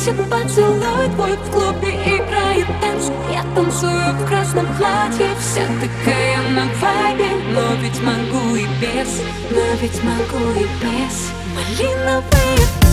Если поцелует твой в клубе и играет танц Я танцую в красном платье Вся такая на вайбе. Но ведь могу и без Но ведь могу и без Малиновые